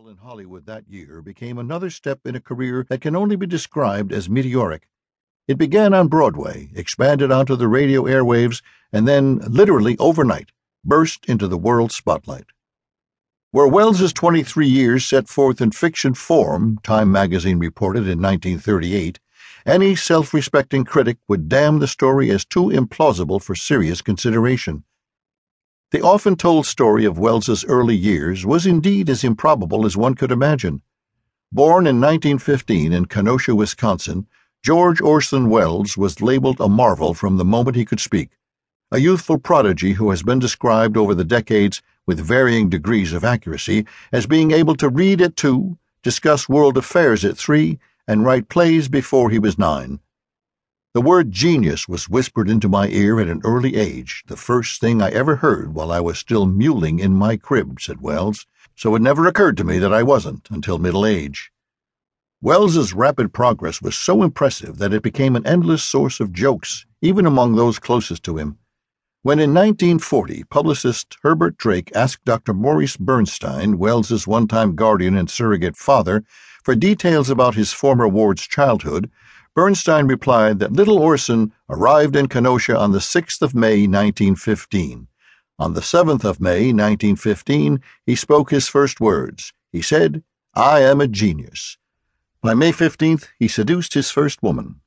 arrival in Hollywood that year became another step in a career that can only be described as meteoric. It began on Broadway, expanded onto the radio airwaves, and then, literally overnight, burst into the world spotlight. Where Welles's 23 years set forth in fiction form, Time magazine reported in 1938, any self respecting critic would damn the story as too implausible for serious consideration. The often told story of Welles's early years was indeed as improbable as one could imagine. Born in 1915 in Kenosha, Wisconsin, George Orson Welles was labeled a marvel from the moment he could speak, a youthful prodigy who has been described over the decades with varying degrees of accuracy as being able to read at two, discuss world affairs at three, and write plays before he was nine. The word genius was whispered into my ear at an early age, the first thing I ever heard while I was still mewling in my crib, said Welles, so it never occurred to me that I wasn't until middle age. Welles's rapid progress was so impressive that it became an endless source of jokes, even among those closest to him. When in 1940 publicist Herbert Drake asked Dr. Maurice Bernstein, Welles's one time guardian and surrogate father, for details about his former ward's childhood, Bernstein replied that little Orson arrived in Kenosha on the 6th of May, 1915. On the 7th of May, 1915, he spoke his first words. He said, I am a genius. By May 15th, he seduced his first woman.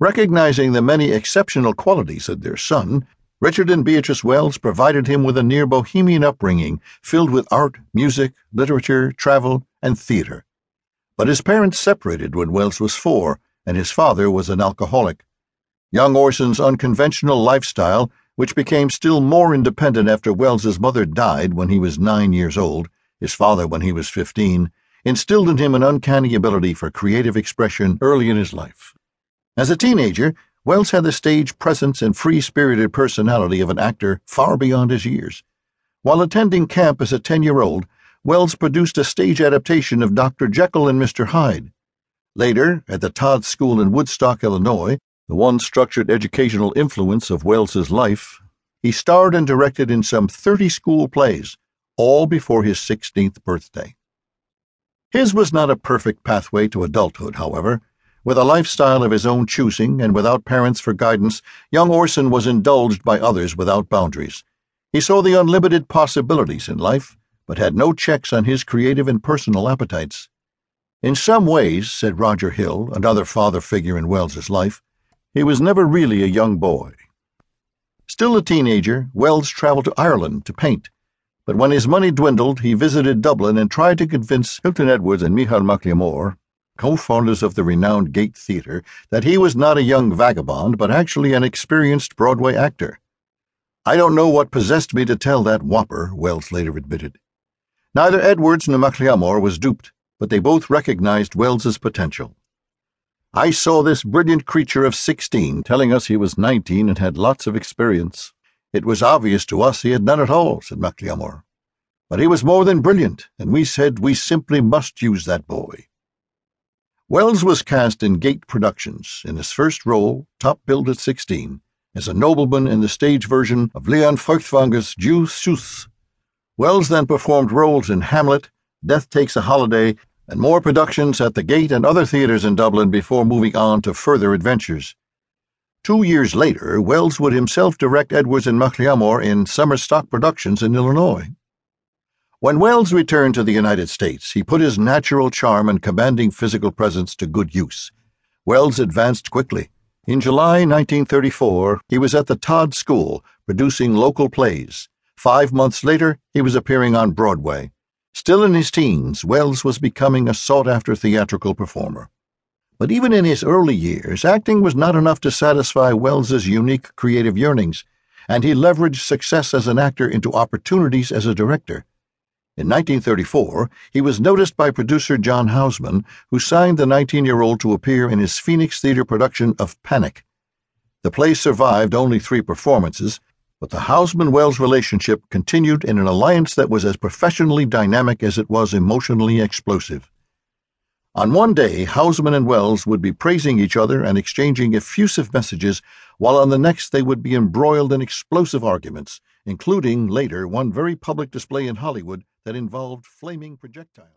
Recognizing the many exceptional qualities of their son, Richard and Beatrice Welles provided him with a near bohemian upbringing filled with art, music, literature, travel, and theater. But his parents separated when Welles was four and his father was an alcoholic. Young Orson's unconventional lifestyle, which became still more independent after Welles's mother died when he was nine years old, his father when he was fifteen, instilled in him an uncanny ability for creative expression early in his life. As a teenager, Welles had the stage presence and free spirited personality of an actor far beyond his years. While attending camp as a ten year old, Welles produced a stage adaptation of Dr. Jekyll and Mr. Hyde. Later, at the Todd School in Woodstock, Illinois, the one structured educational influence of Welles's life, he starred and directed in some 30 school plays, all before his 16th birthday. His was not a perfect pathway to adulthood, however. With a lifestyle of his own choosing and without parents for guidance, young Orson was indulged by others without boundaries. He saw the unlimited possibilities in life, but had no checks on his creative and personal appetites. In some ways, said Roger Hill, another father figure in Welles's life, he was never really a young boy. Still a teenager, Welles traveled to Ireland to paint, but when his money dwindled, he visited Dublin and tried to convince Hilton Edwards and Micheál MacLiammóir, co-founders of the renowned Gate Theatre, that he was not a young vagabond, but actually an experienced Broadway actor. I don't know what possessed me to tell that whopper, Welles later admitted. Neither Edwards nor MacLiammóir was duped but they both recognized Welles's potential. I saw this brilliant creature of 16 telling us he was 19 and had lots of experience. It was obvious to us he had none at all, said MacLiammóir. But he was more than brilliant, and we said we simply must use that boy. Welles was cast in Gate Productions, in his first role, top billed at 16, as a nobleman in the stage version of Leon Feuchtwanger's Jew Süss. Welles then performed roles in Hamlet, Death Takes a Holiday, and more productions at the Gate and other theatres in Dublin before moving on to further adventures. Two years later, Welles would himself direct Edwards and MacLiammóir in summer stock productions in Illinois. When Welles returned to the United States, he put his natural charm and commanding physical presence to good use. Welles advanced quickly. In July 1934, he was at the Todd School producing local plays. Five months later, he was appearing on Broadway. Still in his teens, Welles was becoming a sought after theatrical performer. But even in his early years, acting was not enough to satisfy Welles's unique creative yearnings, and he leveraged success as an actor into opportunities as a director. In 1934, he was noticed by producer John Houseman, who signed the 19 year old to appear in his Phoenix Theater production of Panic. The play survived only three performances, but the Houseman Welles relationship continued in an alliance that was as professionally dynamic as it was emotionally explosive. On one day, Houseman and Welles would be praising each other and exchanging effusive messages, while on the next they would be embroiled in explosive arguments, including, later, one very public display in Hollywood that involved flaming projectiles.